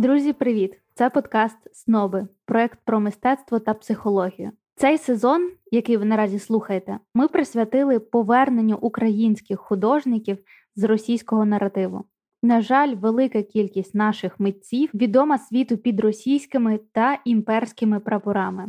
Друзі, привіт! Це подкаст Сноби, проект про мистецтво та психологію. Цей сезон, який ви наразі слухаєте, ми присвятили поверненню українських художників з російського наративу. На жаль, велика кількість наших митців відома світу під російськими та імперськими прапорами.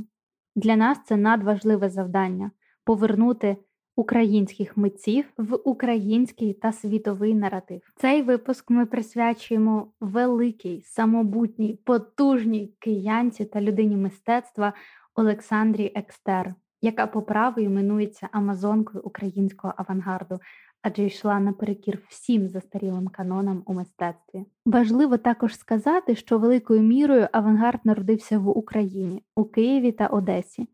Для нас це надважливе завдання повернути українських митців в український та світовий наратив. Цей випуск ми присвячуємо великій, самобутній, потужній киянці та людині мистецтва Олександрі Екстер, яка по праву іменується Амазонкою українського авангарду. Адже йшла наперекір всім застарілим канонам у мистецтві. Важливо також сказати, що великою мірою авангард народився в Україні, у Києві та Одесі.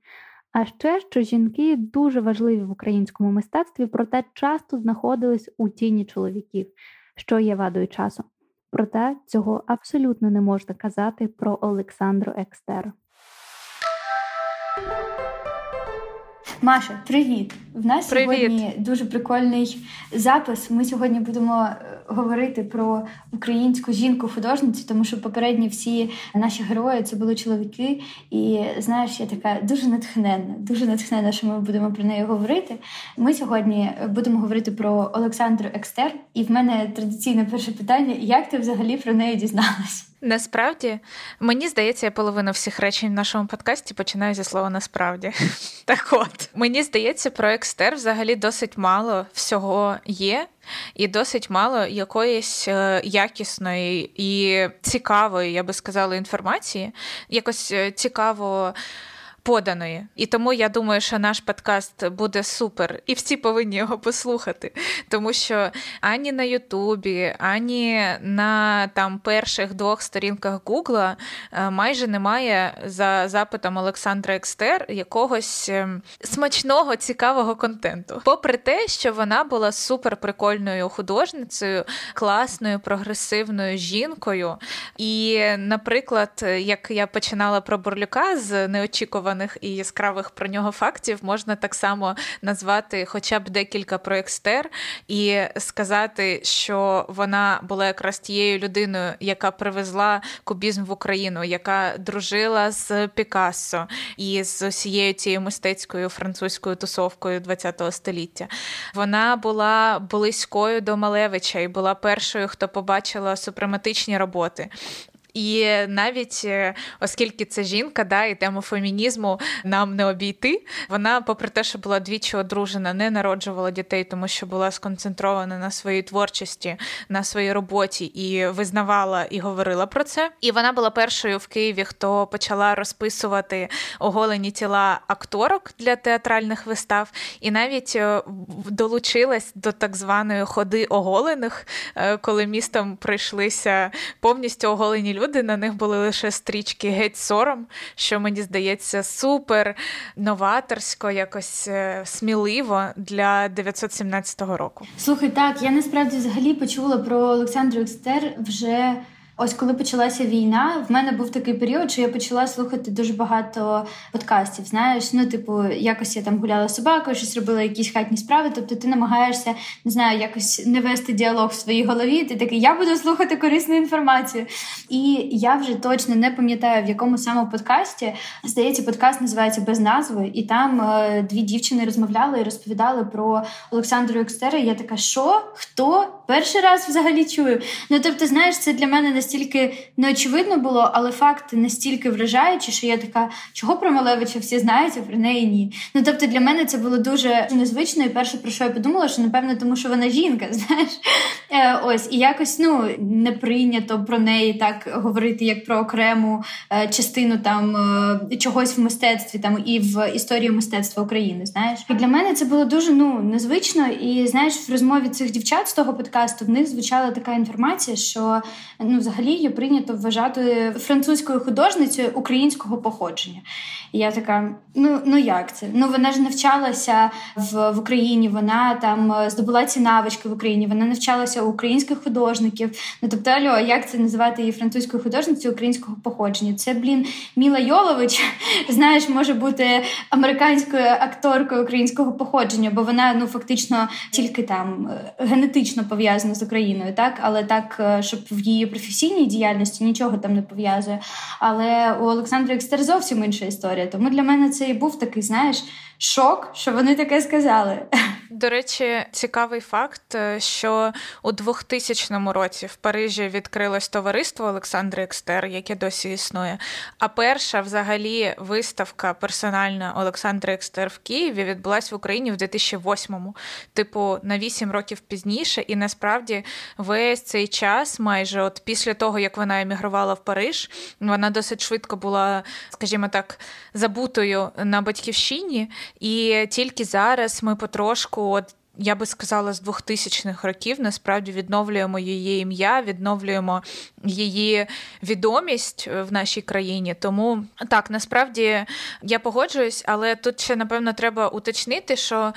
А ще що жінки дуже важливі в українському мистецтві, проте часто знаходились у тіні чоловіків, що є вадою часу. Проте цього абсолютно не можна казати про Олександру Екстер. Маша, привіт! В нас привіт. сьогодні дуже прикольний запис. Ми сьогодні будемо е, говорити про українську жінку-художницю, тому що попередні всі наші герої це були чоловіки. І знаєш, я така дуже натхненна, дуже натхненна, що ми будемо про неї говорити. Ми сьогодні будемо говорити про Олександру Екстер. І в мене традиційне перше питання: як ти взагалі про неї дізналась? Насправді, мені здається, я половину всіх речень в нашому подкасті починаю зі слова насправді. Так от, мені здається, про екстер взагалі досить мало всього є, і досить мало якоїсь е, якісної і цікавої, я би сказала, інформації. Якось е, цікаво поданої. І тому я думаю, що наш подкаст буде супер, і всі повинні його послухати. Тому що ані на Ютубі, ані на там перших двох сторінках Гугла е, майже немає за запитом Олександра Екстер якогось ем, смачного, цікавого контенту. Попри те, що вона була супер прикольною художницею, класною, прогресивною жінкою. І, наприклад, як я починала про Бурлюка з неочікуваних неочікуваних і яскравих про нього фактів можна так само назвати хоча б декілька про екстер і сказати, що вона була якраз тією людиною, яка привезла кубізм в Україну, яка дружила з Пікассо і з усією цією мистецькою французькою тусовкою ХХ століття. Вона була близькою до Малевича і була першою, хто побачила супрематичні роботи. І навіть е, оскільки це жінка, да, і тему фемінізму нам не обійти. Вона, попри те, що була двічі одружена, не народжувала дітей, тому що була сконцентрована на своїй творчості, на своїй роботі і визнавала і говорила про це. І вона була першою в Києві, хто почала розписувати оголені тіла акторок для театральних вистав, і навіть е, долучилась до так званої ходи оголених, е, коли містом прийшлися повністю оголені люди люди, на них були лише стрічки геть сором, що мені здається супер новаторсько, якось е, сміливо для 917 року. Слухай, так я насправді взагалі почула про Олександру Екстер вже. Ось коли почалася війна, в мене був такий період, що я почала слухати дуже багато подкастів. Знаєш, ну типу, якось я там гуляла собакою, щось робила якісь хатні справи. Тобто ти намагаєшся не знаю, якось не вести діалог в своїй голові. Ти такий, я буду слухати корисну інформацію. І я вже точно не пам'ятаю, в якому саме подкасті здається, подкаст називається без назви, і там е, дві дівчини розмовляли і розповідали про Олександру Екстера. Я така, що хто перший раз взагалі чую? Ну тобто, знаєш, це для мене настільки неочевидно було, але факти настільки вражаючі, що я така, чого про Малевича всі знають, а про неї ні. Ну тобто для мене це було дуже незвично. І перше про що я подумала, що напевно, тому що вона жінка, знаєш. Е, Ось і якось ну не прийнято про неї так говорити, як про окрему е, частину там е, чогось в мистецтві, там і в історії мистецтва України. Знаєш, і для мене це було дуже ну незвично. І знаєш, в розмові цих дівчат з того подкасту в них звучала така інформація, що ну взагалі взагалі її прийнято вважати французькою художницею українського походження. І я така: ну ну як це? Ну вона ж навчалася в в Україні, вона там е, здобула ці навички в Україні, вона навчалася у українських художників. Ну тобто, альо, як це називати її французькою художницею українського походження? Це, блін, Міла Йолович, знаєш, може бути американською акторкою українського походження, бо вона ну фактично тільки там е, генетично пов'язана з Україною, так але так, е, щоб в її професійній діяльності нічого там не пов'язує. Але у Олександра Екстер зовсім інша історія. Тому для мене це і був такий, знаєш, шок, що вони таке сказали. До речі, цікавий факт, е, що у 2000 році в Парижі відкрилось товариство Олександри Екстер, яке досі існує. А перша, взагалі, виставка персональна Олександри Екстер в Києві відбулась в Україні в 2008-му, типу на 8 років пізніше. І насправді весь цей час, майже от після того, як вона емігрувала в Париж, вона досить швидко була, скажімо так, забутою на батьківщині. І тільки зараз ми потрошку от я би сказала, з 2000-х років насправді відновлюємо її ім'я, відновлюємо її відомість в нашій країні. Тому так, насправді я погоджуюсь, але тут ще напевно треба уточнити, що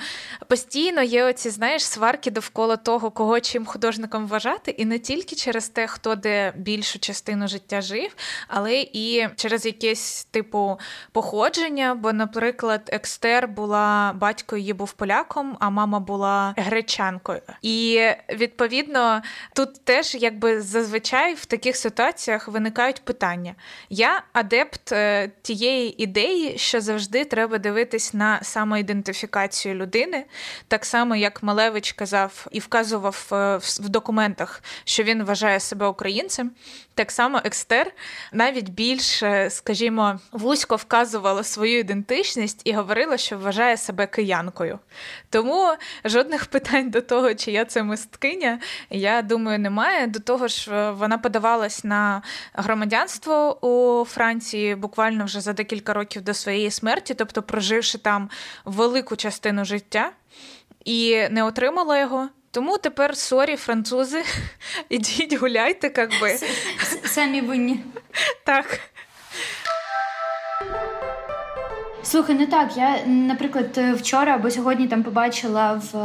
постійно є оці, знаєш, сварки довкола того, кого чим художником вважати, і не тільки через те, хто де більшу частину життя жив, але і через якесь типу походження. Бо, наприклад, Екстер була батько її був поляком, а мама була гречанкою. І відповідно тут теж якби зазвичай в таких ситуаціях виникають питання. Я адепт е, тієї ідеї, що завжди треба дивитись на самоідентифікацію людини, так само як Малевич казав і вказував е, в документах, що він вважає себе українцем. Так само Екстер навіть більш, скажімо, вузько вказувала свою ідентичність і говорила, що вважає себе киянкою. Тому жодних питань до того, чи я це мисткиня, я думаю, немає. До того ж, е, вона подавалась на громадянство у Франції буквально вже за декілька років до своєї смерті, тобто проживши там велику частину життя, і не отримала його. Тому тепер sorry, французи, ідіть гуляйте, як би. Самі винні. Так. Слухай, ну так, я, наприклад, вчора або сьогодні там побачила в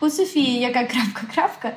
у ем, Софії, яка крапка-крапка.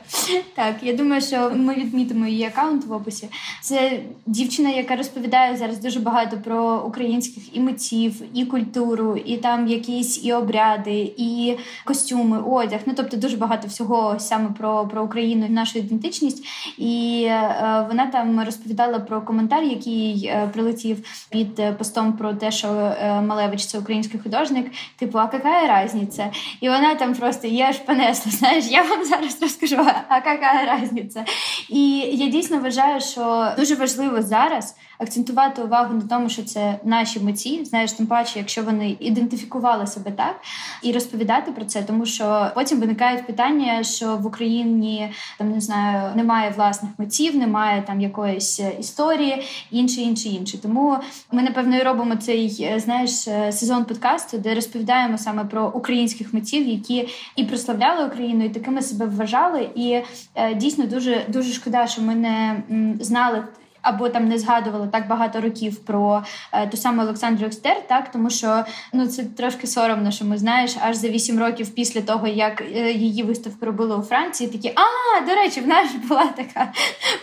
Так, я думаю, що ми відмітимо її аккаунт в описі. Це дівчина, яка розповідає зараз дуже багато про українських і митців, і культуру, і там якісь і обряди, і костюми, одяг. Ну тобто дуже багато всього саме про про Україну і нашу ідентичність. І е, вона там розповідала про коментар, який е, прилетів під постом про те, що е, Малевич Це український художник, типу, а яка різниця? І вона там просто я аж понесла. Знаєш, я вам зараз розкажу, а яка різниця? І я дійсно вважаю, що дуже важливо зараз акцентувати увагу на тому, що це наші митці, знаєш, тим паче, якщо вони ідентифікували себе так, і розповідати про це, тому що потім виникають питання, що в Україні там не знаю, немає власних митців, немає там якоїсь історії, інше, інше, інше. Тому ми напевно і робимо цей знаєш сезон подкасту, де розповідаємо саме про українських митців, які і прославляли Україну, і такими себе вважали. І е, дійсно дуже дуже шкода, що ми не знали або там не згадували так багато років про е, ту саму Олександру Екстер, так тому що ну це трошки соромно, що ми знаєш, аж за вісім років після того, як е, її виставку робили у Франції, такі а до речі, в нас була така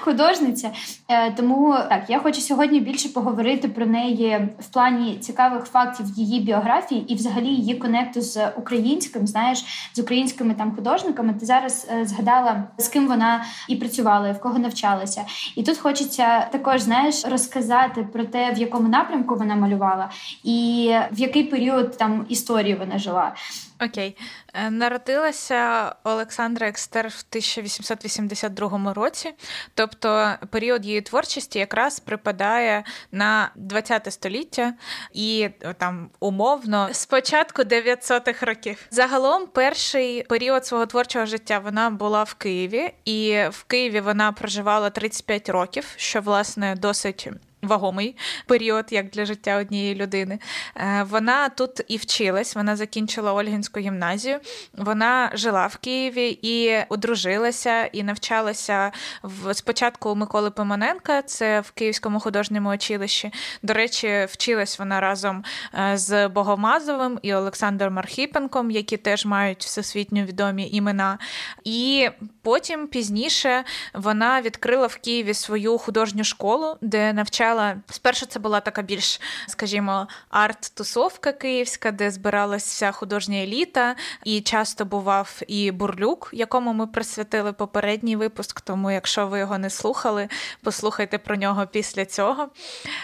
художниця. Е, тому так я хочу сьогодні більше поговорити про неї в плані цікавих фактів її біографії і, взагалі, її конекту з українським, знаєш, з українськими там художниками. Ти зараз згадала з ким вона і працювала, і в кого навчалася, і тут хочеться також знаєш розказати про те, в якому напрямку вона малювала, і в який період там історії вона жила. Окей, е, народилася Олександра Екстер в 1882 році, тобто період її творчості якраз припадає на 20 століття і там умовно з початку 900-х років. Загалом, перший період свого творчого життя вона була в Києві, і в Києві вона проживала 35 років, що власне досить вагомий період, як для життя однієї людини. Е, вона тут і вчилась, вона закінчила Ольгінську гімназію. Вона жила в Києві і одружилася, і навчалася в спочатку у Миколи Пимоненка, це в Київському художньому училищі. До речі, вчилась вона разом е, з Богомазовим і Олександром Архіпенком, які теж мають всесвітньо відомі імена. І потім пізніше вона відкрила в Києві свою художню школу, де навчала навчала спершу. Це була така більш, скажімо, арт-тусовка київська, де збиралася художня еліта, і часто бував і бурлюк, якому ми присвятили попередній випуск. Тому, якщо ви його не слухали, послухайте про нього після цього.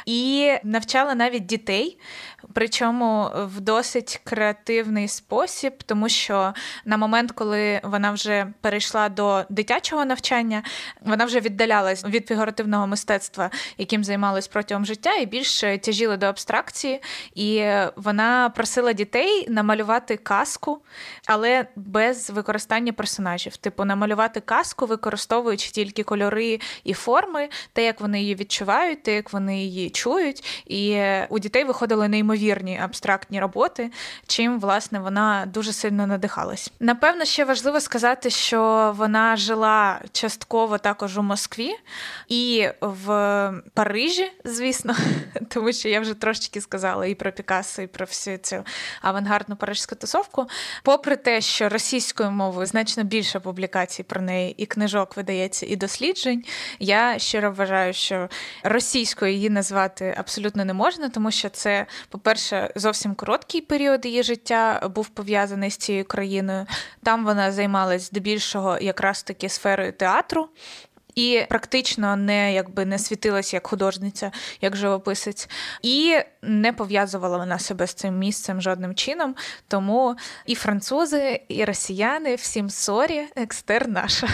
І навчала навіть дітей, причому в досить креативний спосіб, тому що на момент, коли вона вже перейшла до дитячого навчання, вона вже віддалялась від фігуративного мистецтва, яким займалась протягом життя, і більше тяжіла до абстракції. І вона просила дітей намалювати казку, але без використання персонажів. Типу, намалювати казку, використовуючи тільки кольори і форми, те, як вони її відчувають, те, як вони її чують. І у дітей виходили неймовірні абстрактні роботи, чим власне вона дуже сильно надихалась. Напевно, ще важливо сказати, що вона жила частково також у Москві і в Парижі, звісно, тому що я вже трошечки сказала і про Пікассо, і про всю цю авангардну парижську тусовку. Попри те, що російською мовою значно більше публікацій про неї і книжок видається, і досліджень, я щиро вважаю, що російською її назвати абсолютно не можна, тому що це, по-перше, зовсім короткий період її життя був пов'язаний з цією країною. Там вона займалась здебільшого якраз таки сферою театру і практично не якби не світилася як художниця, як живописець, і не пов'язувала вона себе з цим місцем жодним чином. Тому і французи, і росіяни всім sorry, екстер наша.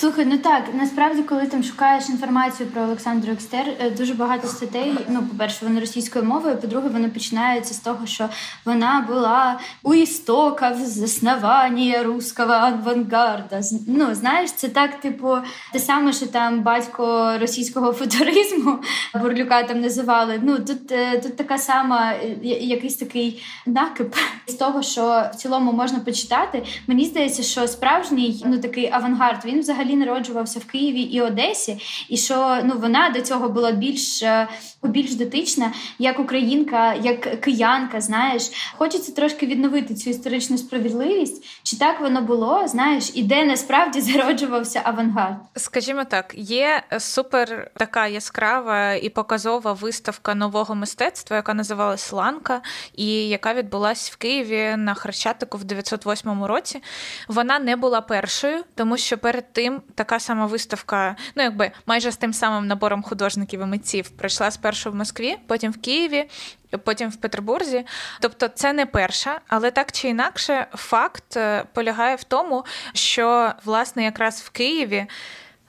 Слухай, ну так насправді, коли там шукаєш інформацію про Олександру Екстер, е, дуже багато статей. Ну, по-перше, вони російською мовою. По-друге, вони починаються з того, що вона була у істоках заснування руського авангарда. Ну, знаєш, це так, типу, те саме, що там батько російського футуризму Бурлюка там називали. Ну тут е, тут така сама, якийсь такий накип з того, що в цілому можна почитати. Мені здається, що справжній ну такий авангард він взагалі взагалі народжувався в Києві і Одесі, і що ну вона до цього була більш е, більш дотична, як українка, як киянка. Знаєш, хочеться трошки відновити цю історичну справедливість. Чи так воно було? Знаєш, і де насправді зароджувався авангард? Скажімо так, є супер така яскрава і показова виставка нового мистецтва, яка називалась Ланка, і яка відбулася в Києві на Хрещатику в 908 році. Вона не була першою, тому що перед тим така сама виставка, ну якби майже з тим самим набором художників і митців пройшла спершу в Москві, потім в Києві. Потім в Петербурзі, тобто це не перша, але так чи інакше, факт е, полягає в тому, що власне якраз в Києві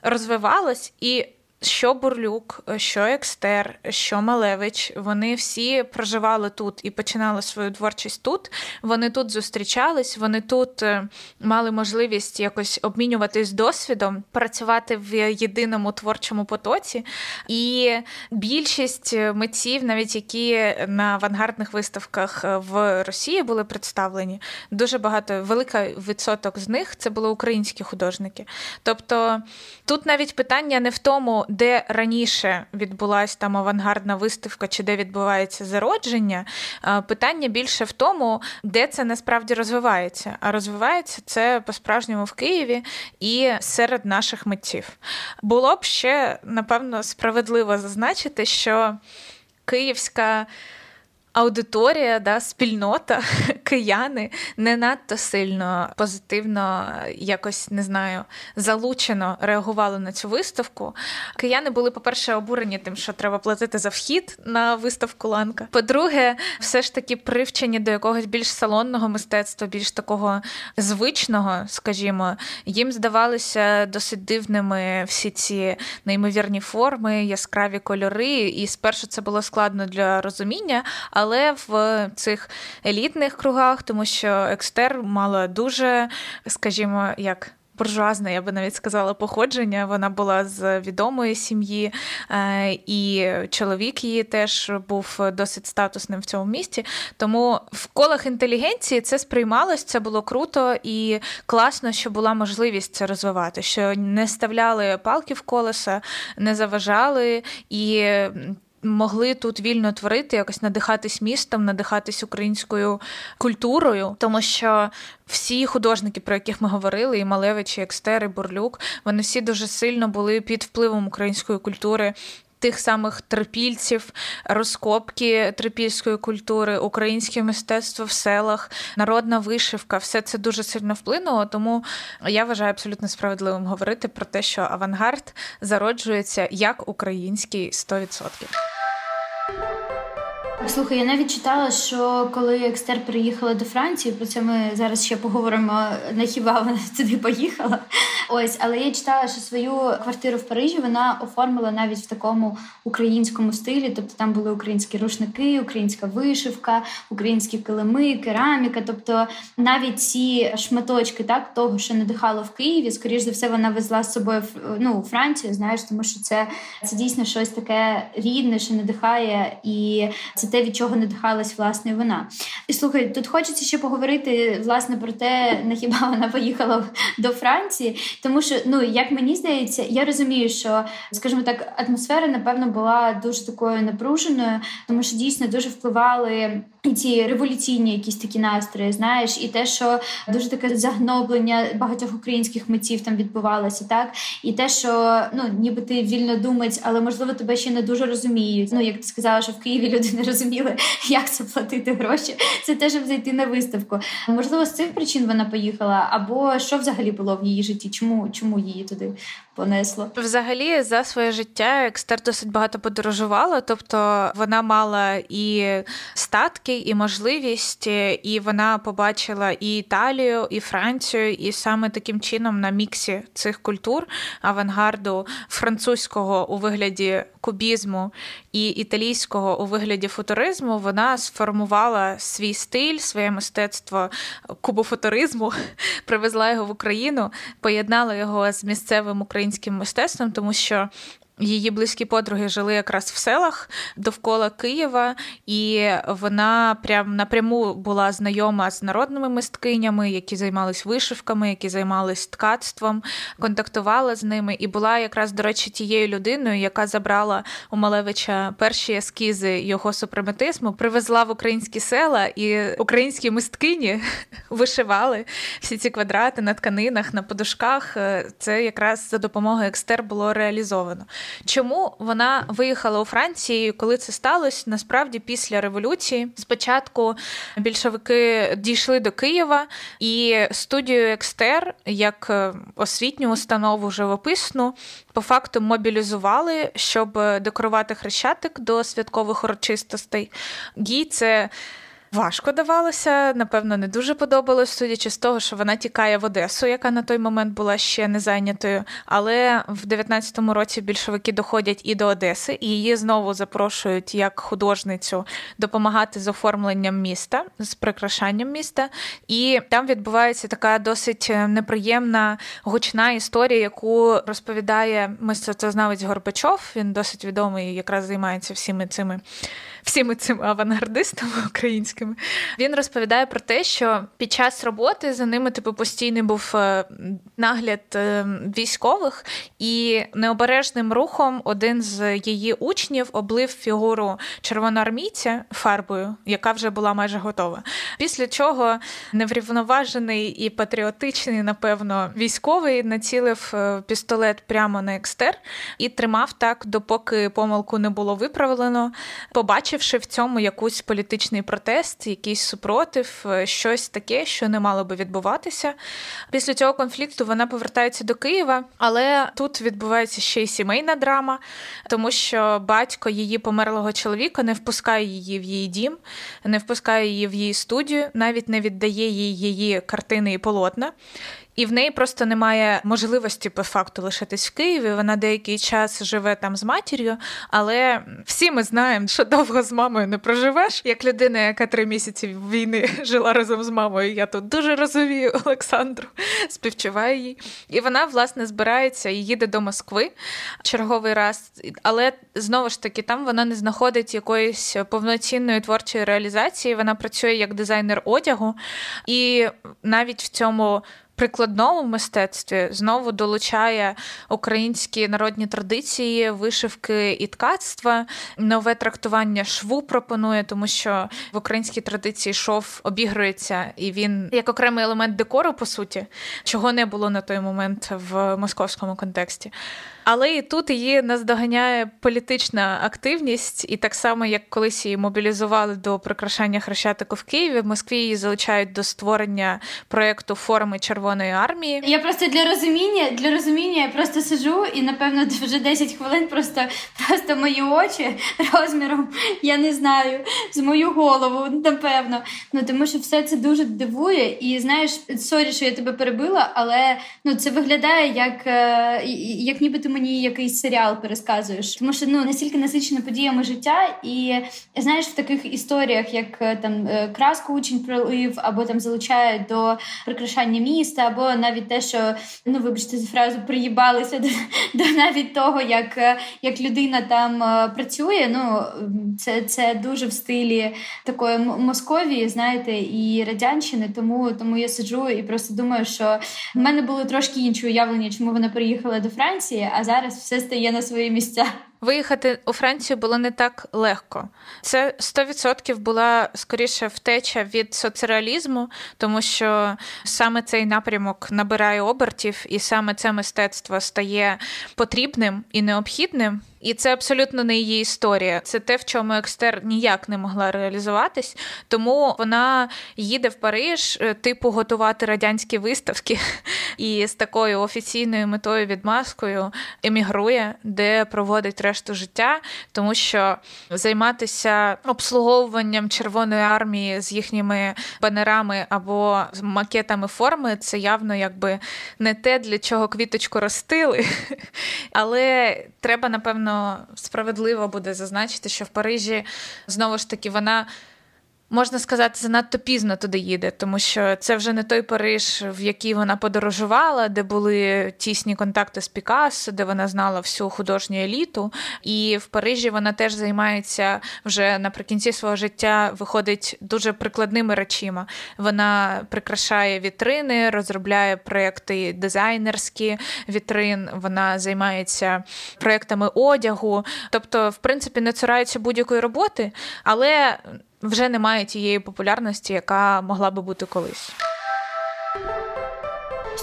розвивалось і що Бурлюк, що Екстер, що Малевич, вони всі проживали тут і починали свою творчість тут. Вони тут зустрічались, вони тут е, мали можливість якось обмінюватись досвідом, працювати в єдиному творчому потоці. І більшість митців, навіть які на авангардних виставках в Росії були представлені, дуже багато велика відсоток з них це були українські художники. Тобто тут навіть питання не в тому де раніше відбулася там авангардна виставка, чи де відбувається зародження, питання більше в тому, де це насправді розвивається. А розвивається це по-справжньому в Києві і серед наших митців. Було б ще напевно справедливо зазначити, що київська аудиторія, да, спільнота, кияни не надто сильно позитивно, якось не знаю, залучено реагували на цю виставку. Кияни були, по-перше, обурені тим, що треба платити за вхід на виставку Ланка. По-друге, все ж таки привчені до якогось більш салонного мистецтва, більш такого звичного, скажімо, їм здавалися досить дивними всі ці неймовірні форми, яскраві кольори. І спершу це було складно для розуміння але в цих елітних кругах, тому що екстер мала дуже, скажімо, як. Буржуазне, я би навіть сказала, походження. Вона була з відомої сім'ї, е, і чоловік її теж був досить статусним в цьому місті. Тому в колах інтелігенції це сприймалось, це було круто і класно, що була можливість це розвивати, що не ставляли палки в колеса, не заважали і могли тут вільно творити, якось надихатись містом, надихатись українською культурою, тому що всі художники, про яких ми говорили, і Малевич, і Екстер, і Бурлюк, вони всі дуже сильно були під впливом української культури тих самих трипільців, розкопки трипільської культури, українське мистецтво в селах, народна вишивка все це дуже сильно вплинуло. Тому я вважаю абсолютно справедливим говорити про те, що авангард зароджується як український 100%. Слухай, я навіть читала, що коли Екстер приїхала до Франції, про це ми зараз ще поговоримо на хіба вона туди поїхала. Ось, але я читала, що свою квартиру в Парижі вона оформила навіть в такому українському стилі. Тобто там були українські рушники, українська вишивка, українські килими, кераміка. Тобто навіть ці шматочки, так того, що надихало в Києві, скоріш за все, вона везла з собою ну, у Францію. Знаєш, тому що це, це дійсно щось таке рідне, що надихає, і це те, від чого надихалась власне вона. І слухай, тут хочеться ще поговорити власне про те, на хіба вона поїхала до Франції, тому що ну як мені здається, я розумію, що скажімо так, атмосфера напевно була дуже такою напруженою, тому що дійсно дуже впливали. І ці революційні якісь такі настрої, знаєш, і те, що дуже таке загноблення багатьох українських митців там відбувалося, так і те, що ну ніби ти вільно думаєш, але можливо тебе ще не дуже розуміють. Ну як ти сказала, що в Києві люди не розуміли, як це платити гроші. Це те, щоб зайти на виставку. Можливо, з цих причин вона поїхала, або що взагалі було в її житті? Чому чому її туди понесло? Взагалі, за своє життя екстер досить багато подорожувала, тобто вона мала і статки, і можливість, і вона побачила і Італію, і Францію, і саме таким чином на міксі цих культур авангарду французького у вигляді кубізму і італійського у вигляді футуризму вона сформувала свій стиль, своє мистецтво кубофутуризму, привезла його в Україну, поєднала його з місцевим українським мистецтвом, тому що Її близькі подруги жили якраз в селах довкола Києва, і вона прям напряму була знайома з народними мисткинями, які займались вишивками, які займались ткацтвом, контактувала з ними і була якраз, до речі, тією людиною, яка забрала у Малевича перші ескізи його супрематизму, привезла в українські села, і українські мисткині вишивали всі ці квадрати на тканинах, на подушках. Це якраз за допомогою екстер було реалізовано. Чому вона виїхала у Франції, коли це сталося? Насправді після революції спочатку більшовики дійшли до Києва і студію Екстер як е, освітню установу живописну по факту мобілізували, щоб декорувати хрещатик до святкових урочистостей. Їй це важко давалося, напевно, не дуже подобалось, судячи з того, що вона тікає в Одесу, яка на той момент була ще не зайнятою. Але в 19-му році більшовики доходять і до Одеси, і її знову запрошують як художницю допомагати з оформленням міста, з прикрашанням міста. І там відбувається така досить неприємна гучна історія, яку розповідає мистецтвознавець Горбачов. Він досить відомий, якраз займається всіми цими всіми цими авангардистами українськими. Він розповідає про те, що під час роботи за ними типу постійний був е, нагляд е, військових, і необережним рухом один з її учнів облив фігуру червоноармійця фарбою, яка вже була майже готова. Після чого неврівноважений і патріотичний, напевно, військовий націлив е, пістолет прямо на екстер і тримав так, допоки помилку не було виправлено. Побачивши в цьому якийсь політичний протест, якийсь супротив, е, щось таке, що не мало би відбуватися. Після цього конфлікту вона повертається до Києва, але тут відбувається ще й сімейна драма, тому що батько її померлого чоловіка не впускає її в її дім, не впускає її в її студію, навіть не віддає їй її картини і полотна і в неї просто немає можливості по факту лишитись в Києві. Вона деякий час живе там з матір'ю, але всі ми знаємо, що довго з мамою не проживеш. Як людина, яка три місяці війни жила разом з мамою, я тут дуже розумію Олександру, співчуваю їй. І вона, власне, збирається і їде до Москви черговий раз. Але знову ж таки, там вона не знаходить якоїсь повноцінної творчої реалізації. Вона працює як дизайнер одягу, і навіть в цьому прикладному мистецтві знову долучає українські народні традиції, вишивки і ткацтва, нове трактування шву пропонує, тому що в українській традиції шов обігрується, і він як окремий елемент декору, по суті, чого не було на той момент в московському контексті. Але і тут її наздоганяє політична активність, і так само, як колись її мобілізували до прикрашання хрещатику в Києві, в Москві її залучають до створення проєкту форми Червоної армії. Я просто для розуміння для розуміння я просто сижу і напевно вже 10 хвилин просто просто мої очі розміром, я не знаю, з мою голову, напевно. Ну тому що все це дуже дивує, і знаєш, sorry, що я тебе перебила, але ну це виглядає як, е, як ніби ти мені якийсь серіал пересказуєш, тому що ну настільки насичене подіями життя, і знаєш, в таких історіях, як е, там е, краску учень пролив, або там залучають до прикрашання міста, або навіть те, що ну вибачте за фразу приїбалися до, до навіть того, як е, як людина там працює. Ну це це дуже в стилі такої Московії, знаєте, і радянщини. Тому тому я сиджу і просто думаю, що в мене було трошки інше уявлення, чому вона приїхала до Франції а зараз все стає на свої місця. Виїхати у Францію було не так легко. Це 100% була скоріше втеча від соцреалізму, тому що саме цей напрямок набирає обертів, і саме це мистецтво стає потрібним і необхідним. І це абсолютно не її історія. Це те, в чому екстер ніяк не могла реалізуватись. Тому вона їде в Париж, е, типу, готувати радянські виставки і з такою офіційною метою відмазкою емігрує, де проводить решту життя, тому що займатися обслуговуванням Червоної армії з їхніми банерами або макетами форми це явно якби не те, для чого квіточку ростили. Але треба, напевно, справедливо буде зазначити, що в Парижі знову ж таки вона можна сказати, занадто пізно туди їде, тому що це вже не той Париж, в який вона подорожувала, де були тісні контакти з Пікассо, де вона знала всю художню еліту. І в Парижі вона теж займається вже наприкінці свого життя, виходить дуже прикладними речима. Вона прикрашає вітрини, розробляє проекти дизайнерські вітрин, вона займається проектами одягу, тобто, в принципі, не цурається будь-якої роботи, але вже немає тієї популярності, яка могла би бути колись.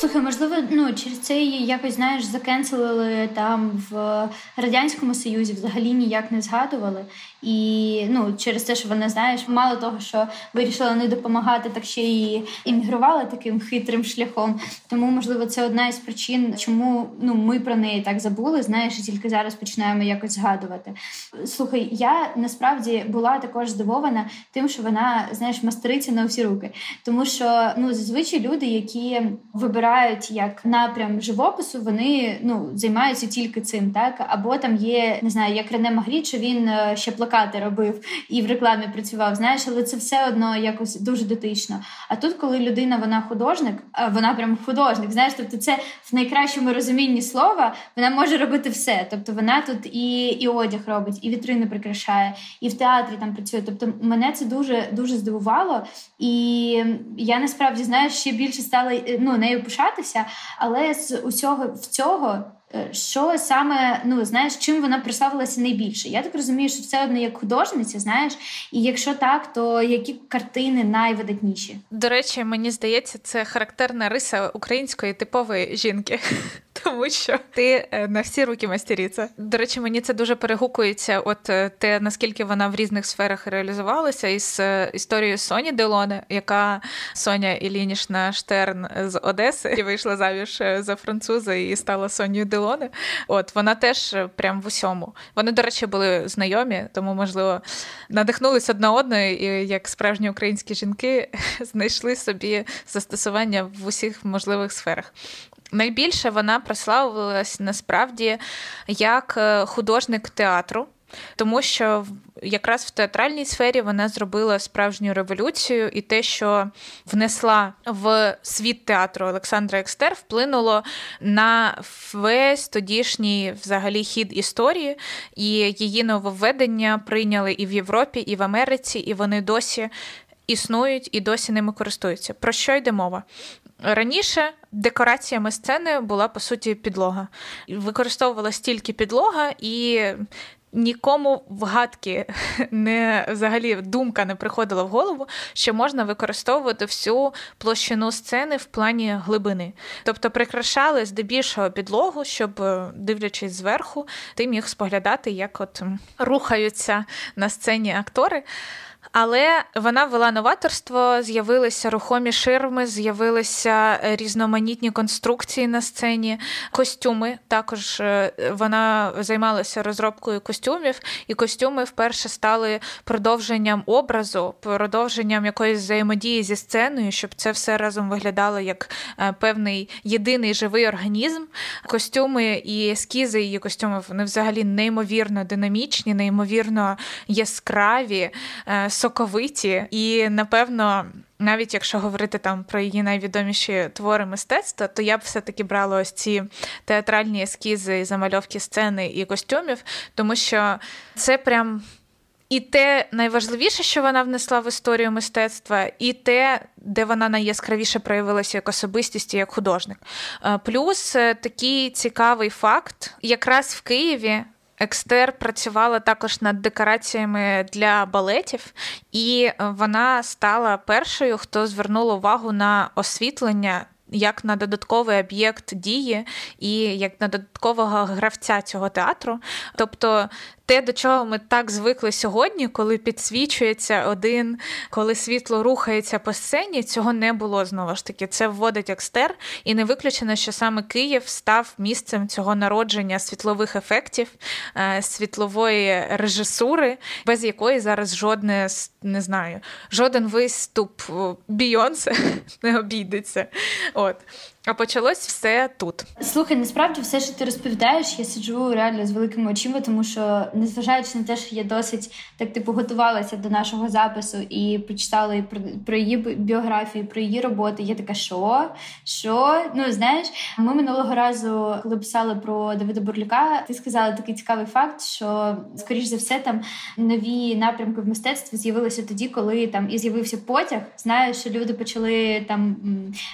Слухай, можливо, ну через це її якось знаєш закенселили там в радянському союзі, взагалі ніяк не згадували. І ну через те, що вона знаєш, мало того, що вирішила не допомагати, так ще й іммігрувала таким хитрим шляхом. Тому, можливо, це одна із причин, чому ну ми про неї так забули. Знаєш, і тільки зараз починаємо якось згадувати. Слухай, я насправді була також здивована тим, що вона знаєш мастериця на всі руки, тому що ну зазвичай люди, які вибирають як напрям живопису, вони ну займаються тільки цим, так або там є не знаю, як Рене Магріт, що він е, ще плакати робив і в рекламі працював. Знаєш, але це все одно якось дуже дотично. А тут, коли людина вона художник, вона прям художник. Знаєш, тобто це в найкращому розумінні слова вона може робити все. Тобто вона тут і і одяг робить, і вітрини прикрашає, і в театрі там працює. Тобто мене це дуже дуже здивувало. І я насправді знаю, ще більше стала ну нею пишатися, але з усього в цього. Е, що саме ну знаєш, чим вона прославилася найбільше? Я так розумію, що все одно як художниця, знаєш, і якщо так, то які картини найвидатніші? До речі, мені здається, це характерна риса української типової жінки. Тому що ти е, на всі руки мастеріця. До речі, мені це дуже перегукується. От е, те, наскільки вона в різних сферах реалізувалася, із історією Соні Делоне, яка Соня Ілінішна Штерн з Одеси і вийшла заміж за француза і стала Сонію Делоне. От вона теж е, прям в усьому. Вони, до речі, були знайомі, тому, можливо, надихнулись одна одною, і як справжні українські жінки знайшли собі застосування в усіх можливих сферах. Найбільше вона прославилась насправді як е, художник театру тому що якраз в театральній сфері вона зробила справжню революцію, і те, що внесла в світ театру Олександра Екстер, вплинуло на весь тодішній взагалі хід історії, і її нововведення прийняли і в Європі, і в Америці, і вони досі існують і досі ними користуються. Про що йде мова? Раніше декораціями сцени була по суті підлога. Використовувалась тільки підлога, і нікому в гадки не взагалі думка не приходила в голову, що можна використовувати всю площину сцени в плані глибини. Тобто прикрашали здебільшого підлогу, щоб, е, дивлячись зверху, ти міг споглядати, як от рухаються на сцені актори. Але вона ввела новаторство, з'явилися рухомі ширми, з'явилися різноманітні конструкції на сцені, костюми. Також е, вона займалася розробкою костюмів, і костюми вперше стали продовженням образу, продовженням якоїсь взаємодії зі сценою, щоб це все разом виглядало як е, певний єдиний живий організм. Костюми і ескізи її костюмів вони взагалі неймовірно динамічні, неймовірно яскраві. Е, соковиті, і напевно, навіть якщо говорити там про її найвідоміші твори мистецтва, то я б все-таки брала ось ці театральні ескізи, замальовки сцени і костюмів, тому що це прям. І те найважливіше, що вона внесла в історію мистецтва, і те, де вона найяскравіше проявилася як особистість і як художник. Е, плюс е, такий цікавий факт: якраз в Києві Екстер працювала також над декораціями для балетів, і вона стала першою, хто звернула увагу на освітлення. Як на додатковий об'єкт дії і як на додаткового гравця цього театру. Тобто те, до чого ми так звикли сьогодні, коли підсвічується один, коли світло рухається по сцені, цього не було знову ж таки. Це вводить екстер, і не виключено, що саме Київ став місцем цього народження світлових ефектів, е, світлової режисури, без якої зараз жодне не знаю, жоден виступ Бійонсе не обійдеться. От. А почалось все тут. Слухай, насправді все, що ти розповідаєш, я сиджу реально з великими очима, тому що, незважаючи на те, що я досить так типу готувалася до нашого запису і прочитала і про, про її біографію, про її роботи. Я така, що? Що? Ну знаєш, ми минулого разу, коли писали про Давида Бурлюка, ти сказала такий цікавий факт, що скоріш за все там нові напрямки в мистецтві з'явилися тоді, коли там і з'явився потяг. Знаєш, що люди почали там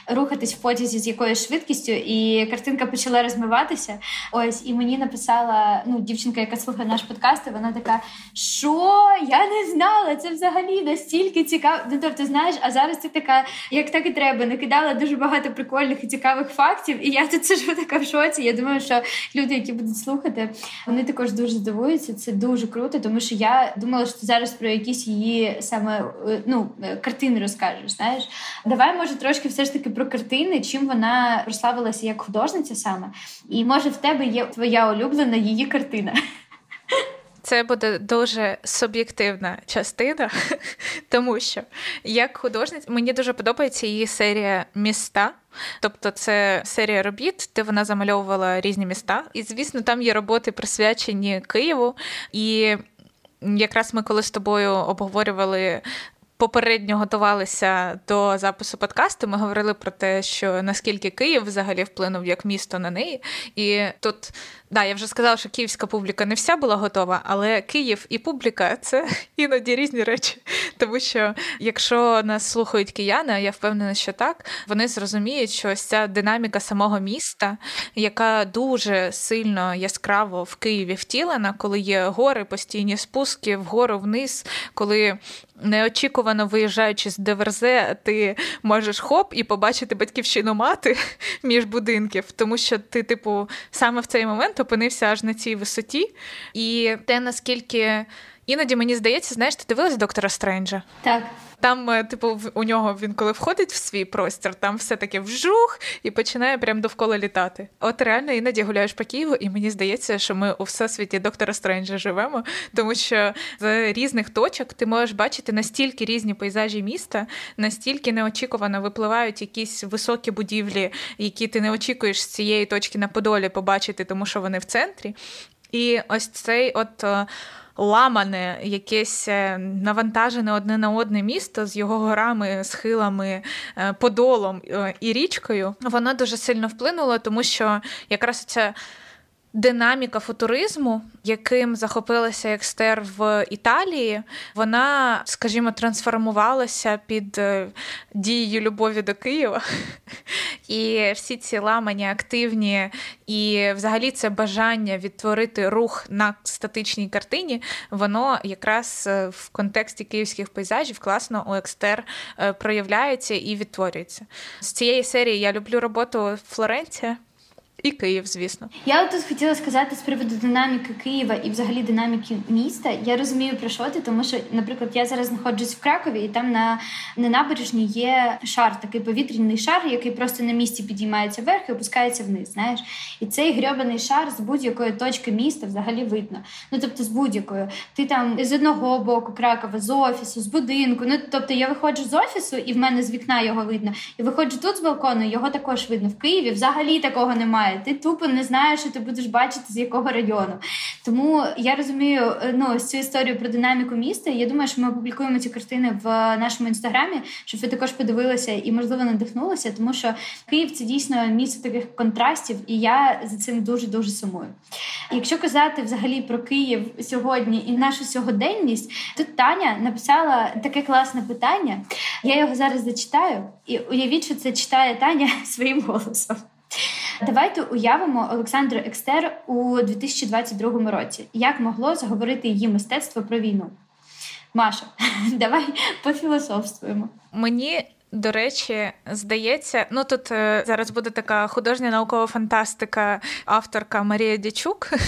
рухатись в потязі з якою якоюсь швидкістю, і картинка почала розмиватися. Ось, і мені написала ну, дівчинка, яка слухає наш подкаст, і вона така: що? Я не знала, це взагалі настільки цікаво. Ну, тобто, знаєш, а зараз ти така, як так і треба, накидала дуже багато прикольних і цікавих фактів. І я тут сижу така в шоці. Я думаю, що люди, які будуть слухати, вони також дуже здивуються. Це дуже круто, тому що я думала, що зараз про якісь її саме ну, картини розкажеш. Знаєш, давай може трошки все ж таки про картини, чим вона прославилася як художниця саме, і може в тебе є твоя улюблена її картина. Це буде дуже суб'єктивна частина, тому що як художниця мені дуже подобається її серія міста. Тобто це серія робіт, де вона замальовувала різні міста. І, звісно, там є роботи присвячені Києву. І якраз ми коли з тобою обговорювали попередньо готувалися до запису подкасту, ми говорили про те, що наскільки Київ взагалі вплинув як місто на неї. І тут да, я вже сказала, що київська публіка не вся була готова, але Київ і публіка це іноді різні речі. Тому що якщо нас слухають кияни, я впевнена, що так, вони зрозуміють, що ось ця динаміка самого міста, яка дуже сильно яскраво в Києві втілена, коли є гори, постійні спуски вгору вниз, коли неочікувано виїжджаючи з Деверзе, ти можеш хоп і побачити батьківщину мати між будинків, тому що ти, типу, саме в цей момент опинився аж на цій висоті. І те, наскільки іноді мені здається, знаєш, ти дивилась доктора Стренджа? Так. Там, е, типу, у нього він коли входить в свій простір, там все таке вжух і починає прям довкола літати. От реально іноді гуляєш по Києву, і мені здається, що ми у всесвіті доктора Стренджа живемо, тому що з різних точок ти можеш бачити настільки різні пейзажі міста, настільки неочікувано випливають якісь високі будівлі, які ти не очікуєш з цієї точки на Подолі побачити, тому що вони в центрі. І ось цей от е, ламане, якесь е, навантажене одне на одне місто з його горами, схилами, е, подолом і річкою, воно дуже сильно вплинуло, тому що якраз ця динаміка футуризму, яким захопилася екстер в Італії, вона, скажімо, трансформувалася під е, дією любові до Києва. І всі ці ламані активні, і взагалі це бажання відтворити рух на статичній картині, воно якраз е, в контексті київських пейзажів класно у екстер е, проявляється і відтворюється. З цієї серії я люблю роботу Флоренція. І Київ, звісно. Я тут хотіла сказати з приводу динаміки Києва і взагалі динаміки міста. Я розумію про що ти, тому що, наприклад, я зараз знаходжусь в Кракові, і там на на набережні є шар, такий повітряний шар, який просто на місці підіймається вверх і опускається вниз. Знаєш, і цей грьобаний шар з будь-якої точки міста взагалі видно. Ну тобто, з будь-якої. Ти там з одного боку Кракова, з офісу, з будинку. Ну тобто, я виходжу з офісу, і в мене з вікна його видно. І виходжу тут з балкону, його також видно. В Києві взагалі такого немає немає. Ти тупо не знаєш, що ти будеш бачити з якого району. Тому я розумію ну, цю історію про динаміку міста. Я думаю, що ми опублікуємо ці картини в нашому інстаграмі, щоб ви також подивилися і, можливо, надихнулися, тому що Київ це дійсно місце таких контрастів, і я за цим дуже дуже сумую. Якщо казати взагалі про Київ сьогодні і нашу сьогоденність, тут Таня написала таке класне питання. Я його зараз зачитаю, і уявіть, що це читає Таня своїм голосом. Давайте уявимо Олександру Екстер у 2022 році. Як могло заговорити її мистецтво про війну? Маша, давай пофілософствуємо. Мені. До речі, здається, ну тут е, зараз буде така художня наукова фантастика, авторка Марія Дячук.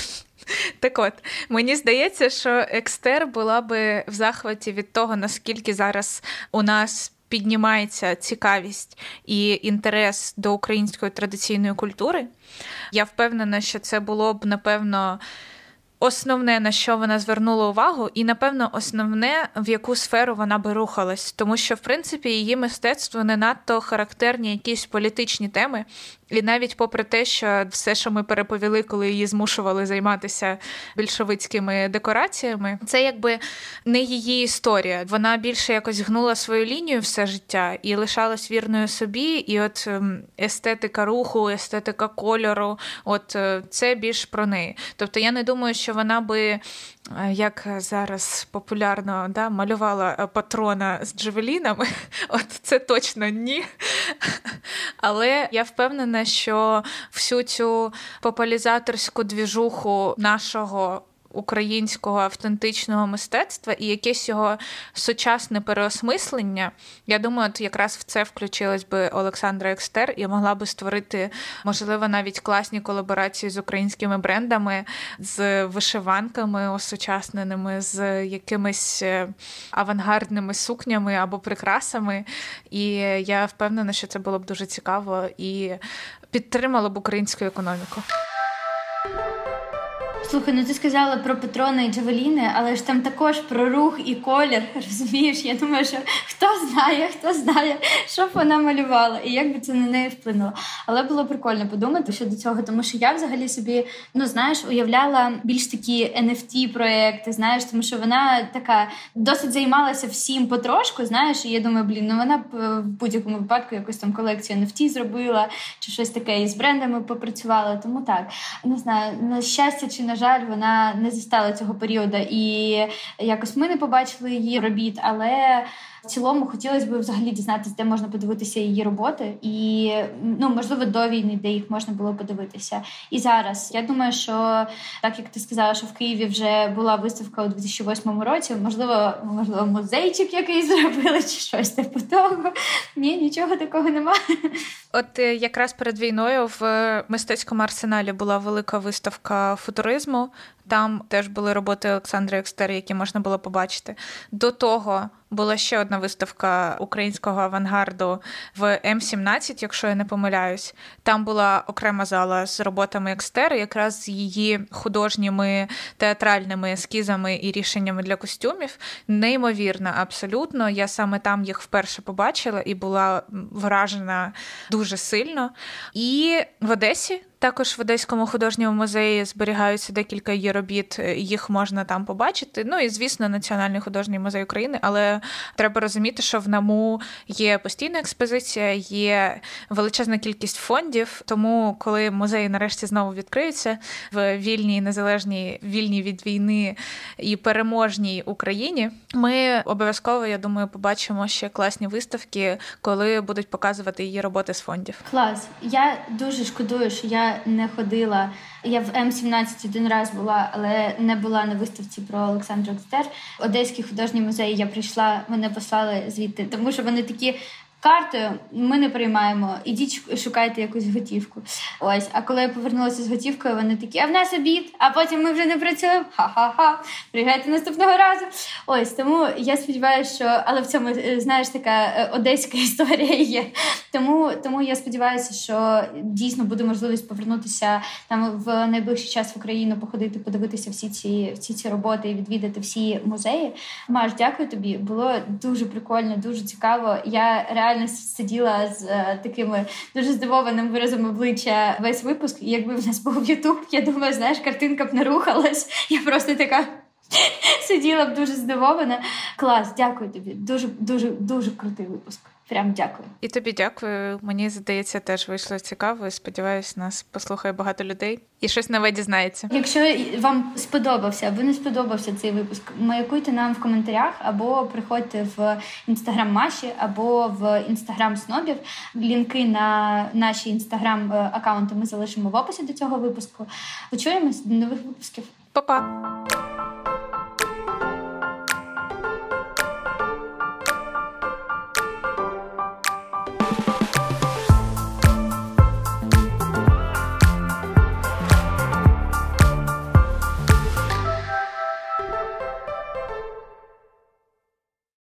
Так от, мені здається, що Екстер була би в захваті від того, наскільки зараз у нас піднімається цікавість і інтерес до української традиційної культури. Я впевнена, що це було б напевно. Основне, на що вона звернула увагу, і, напевно, основне, в яку сферу вона би рухалась, тому що, в принципі, її мистецтво не надто характерні якісь політичні теми, і навіть попри те, що все, що ми переповіли, коли її змушували займатися більшовицькими декораціями, це якби не її історія. Вона більше якось гнула свою лінію все життя і лишалась вірною собі. І от ем, естетика руху, естетика кольору, от е, це більш про неї. Тобто я не думаю, що вона би Е, як зараз популярно да, малювала е, патрона з джевелінами, от це точно ні. Але я впевнена, що всю цю популяризаторську двіжуху нашого українського автентичного мистецтва і якесь його сучасне переосмислення. Я думаю, от якраз в це включилась би Олександра Екстер і могла би створити, можливо, навіть класні колаборації з українськими брендами, з вишиванками осучасненими, з якимись е, авангардними сукнями або прикрасами. І я впевнена, що це було б дуже цікаво і підтримало б українську економіку. Слухай, ну ти сказала про Петрона і Джавеліни, але ж там також про рух і колір. Розумієш? Я думаю, що хто знає, хто знає, що б вона малювала і як би це на неї вплинуло. Але було прикольно подумати щодо цього, тому що я взагалі собі, ну знаєш, уявляла більш такі nft проекти знаєш, тому що вона така досить займалася всім потрошку. Знаєш, і я думаю, блін, ну вона б е, в будь-якому випадку якусь там колекцію NFT зробила, чи щось таке із брендами попрацювала. Тому так не знаю, на щастя чи на жаль вона не застала цього періоду, і якось ми не побачили її робіт, але. В цілому хотілося б взагалі дізнатися, де можна подивитися її роботи, і ну можливо до війни, де їх можна було подивитися. І зараз я думаю, що так як ти сказала, що в Києві вже була виставка у 2008 році, можливо, можливо, музейчик якийсь зробили, чи щось типу того. Ні, нічого такого немає. От е, якраз перед війною в мистецькому арсеналі була велика виставка футуризму. Там теж були роботи Олександра Екстер, які можна було побачити. До того була ще одна виставка українського авангарду в М17, якщо я не помиляюсь. Там була окрема зала з роботами Екстер, якраз з її художніми театральними ескізами і рішеннями для костюмів. Неймовірна, абсолютно. Я саме там їх вперше побачила і була вражена дуже сильно. І в Одесі Також в Одеському художньому музеї зберігаються декілька її робіт, їх можна там побачити. Ну і звісно, Національний художній музей України. Але треба розуміти, що в НАМУ є постійна експозиція, є величезна кількість фондів. Тому, коли музеї нарешті знову відкриються в вільній, незалежній, вільній від війни і переможній Україні, ми обов'язково, я думаю, побачимо ще класні виставки, коли будуть показувати її роботи з фондів. Клас. Я дуже шкодую, що я не ходила. Я в М17 один раз була, але не була на виставці про Олександру Екстер. Одеський художній музей я прийшла, мене послали звідти, тому що вони такі картою ми не приймаємо. Ідіть шукайте якусь готівку. Ось, а коли я повернулася з готівкою, вони такі, а в нас обід, а потім ми вже не працюємо. Ха-ха-ха, приїжджайте наступного разу. Ось тому я сподіваюся, що але в цьому е, знаєш така е, одеська історія є. Тому тому я сподіваюся, що дійсно буде можливість повернутися там в найближчий час в Україну, походити, подивитися всі ці всі ці роботи і відвідати всі музеї. Маш, дякую тобі. Було дуже прикольно, дуже цікаво. Я реально реально сиділа з е, такими дуже здивованим виразом обличчя весь випуск. І якби в нас був Ютуб, я думаю, знаєш, картинка б не рухалась. Я просто така. Сиділа б дуже здивована. Клас, дякую тобі. Дуже, дуже, дуже крутий випуск. Прям дякую. І тобі дякую. Мені здається, теж вийшло цікаво. Сподіваюсь, нас послухає багато людей і щось нове дізнається. Якщо вам сподобався або не сподобався цей випуск, маякуйте нам в коментарях або приходьте в інстаграм Маші, або в інстаграм Снобів. Лінки на наші інстаграм аккаунти ми залишимо в описі до цього випуску. Почуємось до нових випусків. Па-па!